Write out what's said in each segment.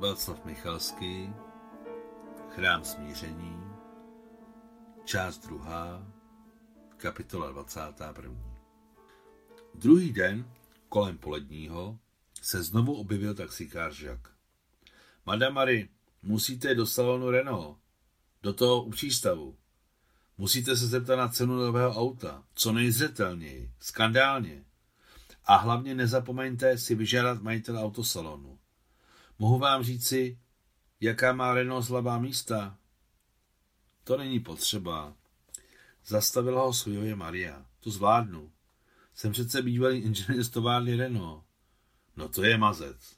Václav Michalský, Chrám smíření, část druhá, kapitola 21. Druhý den, kolem poledního, se znovu objevil taxikář Žak. Madame Marie, musíte do salonu Renault, do toho u přístavu. Musíte se zeptat na cenu nového auta, co nejzřetelněji, skandálně. A hlavně nezapomeňte si vyžádat majitel autosalonu. Mohu vám říci, jaká má Renault slabá místa? To není potřeba. Zastavila ho svojově Maria. To zvládnu. Jsem přece bývalý inženýr z továrny Renault. No to je mazec.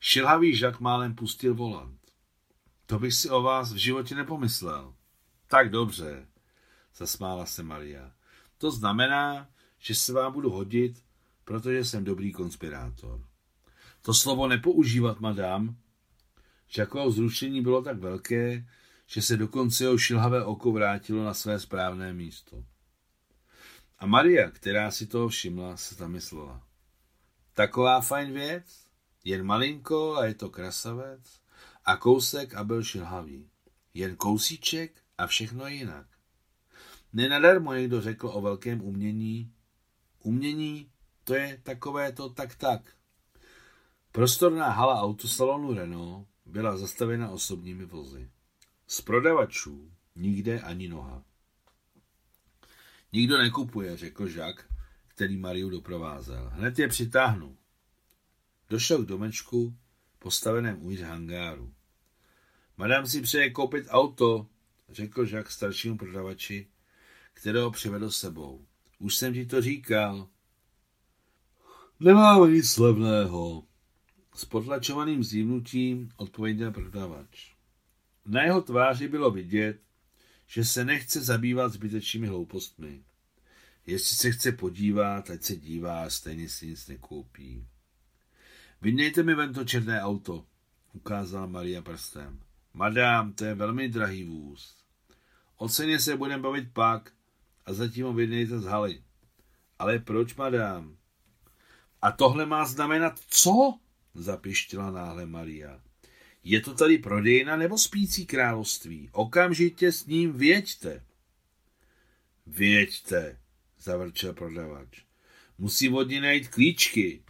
Šilhavý žak málem pustil volant. To bych si o vás v životě nepomyslel. Tak dobře, zasmála se Maria. To znamená, že se vám budu hodit, protože jsem dobrý konspirátor. To slovo nepoužívat, madam. Žakovo zrušení bylo tak velké, že se dokonce jeho šilhavé oko vrátilo na své správné místo. A Maria, která si toho všimla, se zamyslela. Taková fajn věc, jen malinko a je to krasavec, a kousek a byl šilhavý. Jen kousíček a všechno jinak. Nenadarmo někdo řekl o velkém umění. Umění, to je takové to tak tak. Prostorná hala autosalonu Renault byla zastavena osobními vozy. Z prodavačů nikde ani noha. Nikdo nekupuje, řekl Žak, který Mariu doprovázel. Hned je přitáhnu. Došel k domečku, postaveném uvnitř hangáru. Madame si přeje koupit auto, řekl Žak staršímu prodavači, kterého přivedl sebou. Už jsem ti to říkal. Nemám nic levného. S potlačovaným zívnutím odpověděl prodavač. Na jeho tváři bylo vidět, že se nechce zabývat zbytečnými hloupostmi. Jestli se chce podívat, ať se dívá, stejně si nic nekoupí. Vymějte mi ven to černé auto, ukázala Maria prstem. Madám, to je velmi drahý vůz. O ceně se budeme bavit pak a zatím ho vymějte z haly. Ale proč, madám? A tohle má znamenat co? Zapištila náhle Maria. Je to tady prodejna nebo spící království? Okamžitě s ním věďte. Věďte, zavrčel prodavač. Musím od ní najít klíčky.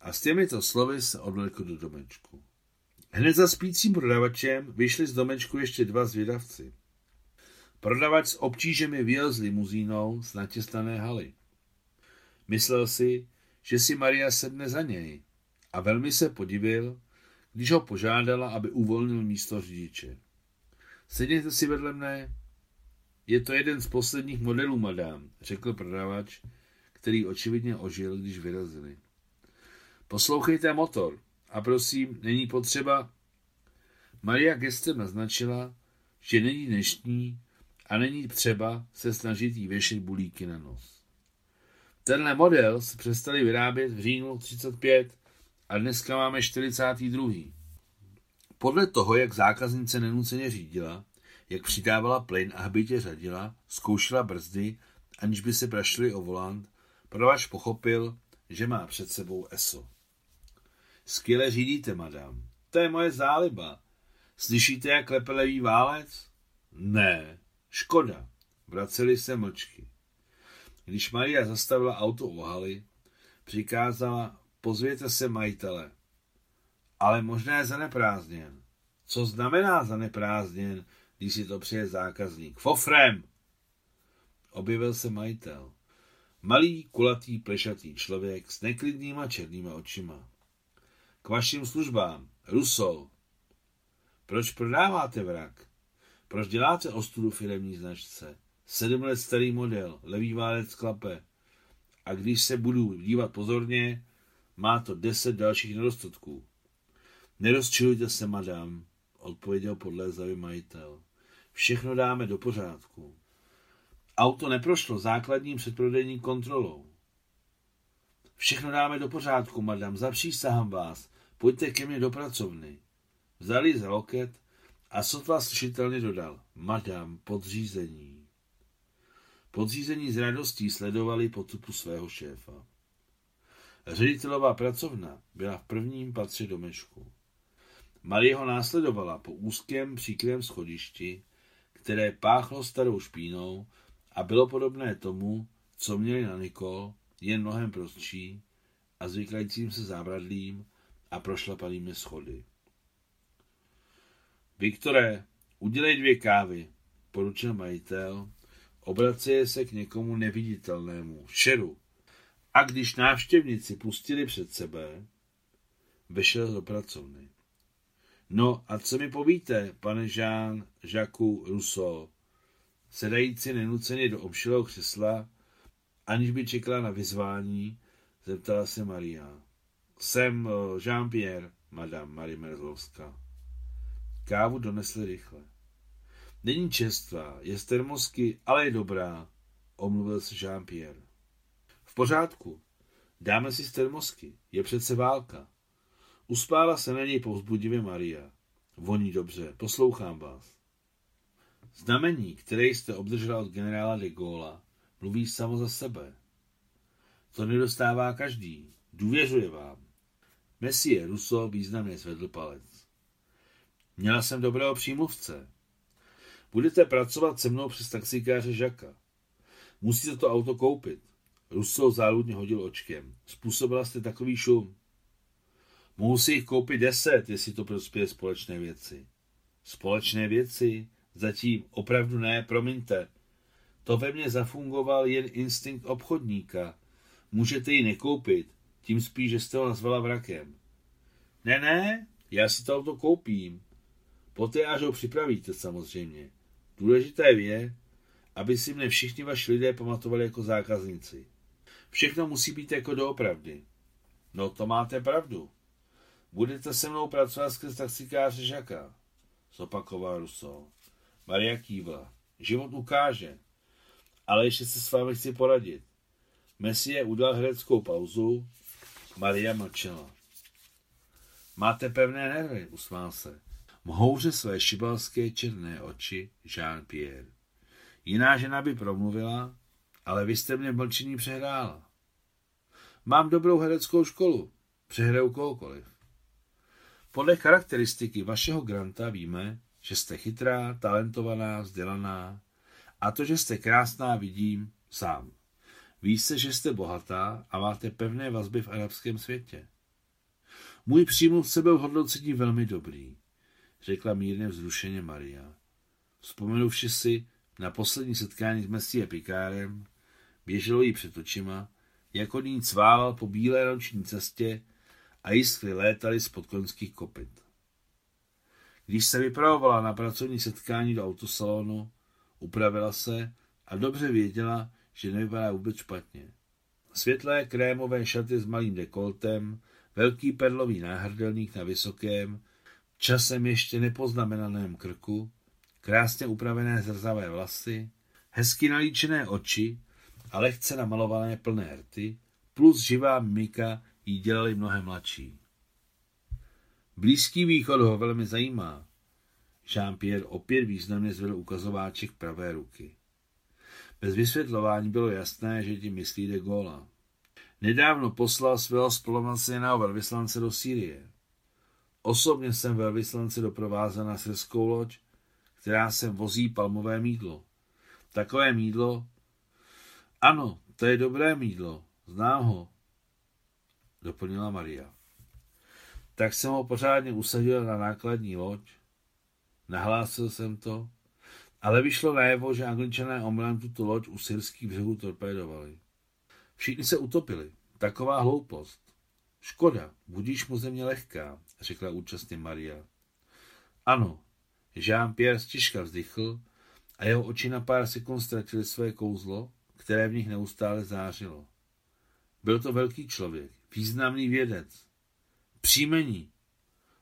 A s těmito slovy se odvlekl do domečku. Hned za spícím prodavačem vyšli z domečku ještě dva zvědavci. Prodavač s obtížemi vyjel s limuzínou z natěstané haly. Myslel si, že si Maria sedne za něj a velmi se podivil, když ho požádala, aby uvolnil místo řidiče. Sedněte si vedle mne. Je to jeden z posledních modelů, madám, řekl prodavač, který očividně ožil, když vyrazili. Poslouchejte motor a prosím, není potřeba. Maria gestem naznačila, že není dnešní a není třeba se snažit jí věšet bulíky na nos. Tenhle model se přestali vyrábět v říjnu 35 a dneska máme 42. Podle toho, jak zákaznice nenuceně řídila, jak přidávala plyn a hbitě řadila, zkoušela brzdy, aniž by se prašili o volant, prodavač pochopil, že má před sebou ESO. Skvěle řídíte, madam. To je moje záliba. Slyšíte, jak klepe levý válec? Ne, škoda. Vraceli se mlčky. Když Maria zastavila auto u haly, přikázala, pozvěte se majitele. Ale možná je zaneprázdněn. Co znamená zaneprázdněn, když si to přeje zákazník? Fofrem! Objevil se majitel. Malý, kulatý, plešatý člověk s neklidnýma černýma očima. K vašim službám, Rusol. Proč prodáváte vrak? Proč děláte ostudu firemní značce? Sedm let starý model, levý válec klape. A když se budu dívat pozorně, má to deset dalších nedostatků. Nerozčilujte se, madam, odpověděl podlézavý majitel. Všechno dáme do pořádku. Auto neprošlo základním předprodejní kontrolou. Všechno dáme do pořádku, madam, zapřísahám vás. Pojďte ke mně do pracovny. Vzali za loket a sotva slyšitelně dodal. Madam, podřízení. Podřízení s radostí sledovali potupu svého šéfa. Ředitelová pracovna byla v prvním patře domečku. Marie ho následovala po úzkém příkrém schodišti, které páchlo starou špínou a bylo podobné tomu, co měli na Nikol, jen mnohem prostší a zvyklajícím se zábradlím a prošlapanými schody. Viktore, udělej dvě kávy, poručil majitel, obraceje se k někomu neviditelnému, šeru. A když návštěvníci pustili před sebe, vešel do pracovny. No a co mi povíte, pane Jean Jacques Rousseau? Sedající nenuceně do obšilého křesla, aniž by čekala na vyzvání, zeptala se Maria. Jsem eh, Jean-Pierre, madame Marie Merzlovská. Kávu donesli rychle. Není čerstvá, je z termosky, ale je dobrá, omluvil se Jean-Pierre. V pořádku, dáme si z termosky, je přece válka. Uspála se na něj povzbudivě Maria. Voní dobře, poslouchám vás. Znamení, které jste obdržela od generála de Gaulle, mluví samo za sebe. To nedostává každý. Důvěřuje vám. Messie Russo významně zvedl palec. Měla jsem dobrého přímluvce. Budete pracovat se mnou přes taxikáře Žaka. Musíte to auto koupit. Russo záludně hodil očkem. Způsobila jste takový šum. Mohu si jich koupit deset, jestli to prospěje společné věci. Společné věci? Zatím opravdu ne, promiňte. To ve mně zafungoval jen instinkt obchodníka. Můžete ji nekoupit, tím spíš, že jste ho nazvala vrakem. Ne, ne, já si to auto koupím. Poté, až ho připravíte, samozřejmě. Důležité je, aby si mne všichni vaši lidé pamatovali jako zákazníci. Všechno musí být jako doopravdy. No to máte pravdu. Budete se mnou pracovat skrz taxikáře Žaka, zopakoval Russo. Maria kývla. Život ukáže. Ale ještě se s vámi chci poradit. Messie udal hereckou pauzu, Maria mlčela. Máte pevné nervy, usmál se. Mhouře své šibalské černé oči Jean-Pierre. Jiná žena by promluvila, ale vy jste mě mlčení přehrála. Mám dobrou hereckou školu. Přehraju kohokoliv. Podle charakteristiky vašeho granta víme, že jste chytrá, talentovaná, vzdělaná a to, že jste krásná, vidím sám. Ví se, že jste bohatá a máte pevné vazby v arabském světě. Můj přímluvce byl hodnocení velmi dobrý, řekla mírně vzrušeně Maria. Vzpomenuvši si na poslední setkání s Messie Pikárem, běželo jí před očima, jako ní cválal po bílé noční cestě a jiskry létaly z podkonských kopyt. Když se vypravovala na pracovní setkání do autosalonu, upravila se a dobře věděla, že nevypadá vůbec špatně. Světlé krémové šaty s malým dekoltem, velký perlový náhrdelník na vysokém, časem ještě nepoznamenaném krku, krásně upravené zrzavé vlasy, hezky nalíčené oči a lehce namalované plné rty, plus živá mimika jí dělali mnohem mladší. Blízký východ ho velmi zajímá. Jean-Pierre opět významně zvedl ukazováček pravé ruky. Bez vysvětlování bylo jasné, že tím myslí de Gaulle. Nedávno poslal svého spolumaceného velvyslance do Sýrie. Osobně jsem velvyslance doprovázel na srskou loď, která se vozí palmové mídlo. Takové mídlo? Ano, to je dobré mídlo, znám ho, doplnila Maria. Tak jsem ho pořádně usadil na nákladní loď, nahlásil jsem to, ale vyšlo najevo, že angličané omylem tuto loď u syrských břehů torpédovali. Všichni se utopili. Taková hloupost. Škoda, budíš mu země lehká, řekla účastně Maria. Ano, Jean-Pierre stižka vzdychl a jeho oči na pár sekund ztratili své kouzlo, které v nich neustále zářilo. Byl to velký člověk, významný vědec. Příjmení,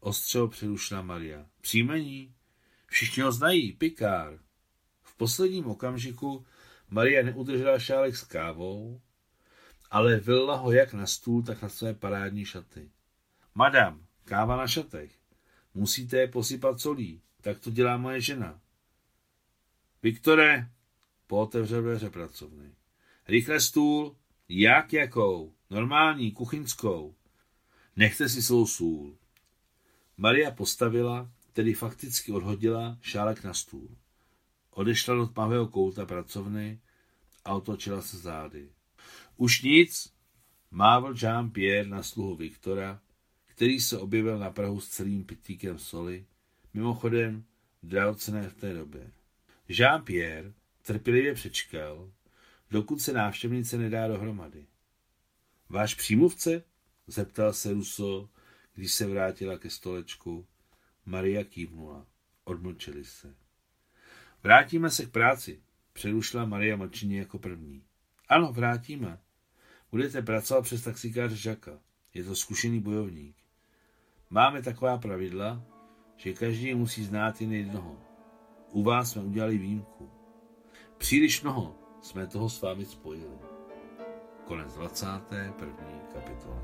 ostřel přerušila Maria. Příjmení? Všichni ho znají, Pikár. V posledním okamžiku Maria neudržela šálek s kávou, ale vylila ho jak na stůl, tak na své parádní šaty. Madam, káva na šatech. Musíte je posypat solí, tak to dělá moje žena. Viktore, pootevřel dveře pracovny. Rychle stůl, jak jakou? Normální, kuchyňskou. Nechte si svou sůl. Maria postavila, tedy fakticky odhodila, šálek na stůl. Odešla do tmavého kouta pracovny a otočila se zády. Už nic, mávl Jean-Pierre na sluhu Viktora, který se objevil na Prahu s celým pitíkem soli, mimochodem drahocené v té době. Jean-Pierre trpělivě přečkal, dokud se návštěvnice nedá dohromady. Váš přímluvce? zeptal se Ruso, když se vrátila ke stolečku. Maria kývnula. Odmlčeli se. Vrátíme se k práci, přerušila Maria mlčině jako první. Ano, vrátíme. Budete pracovat přes taxikáře Žaka. Je to zkušený bojovník. Máme taková pravidla, že každý musí znát jen jednoho. U vás jsme udělali výjimku. Příliš mnoho jsme toho s vámi spojili. Konec 21. kapitoly.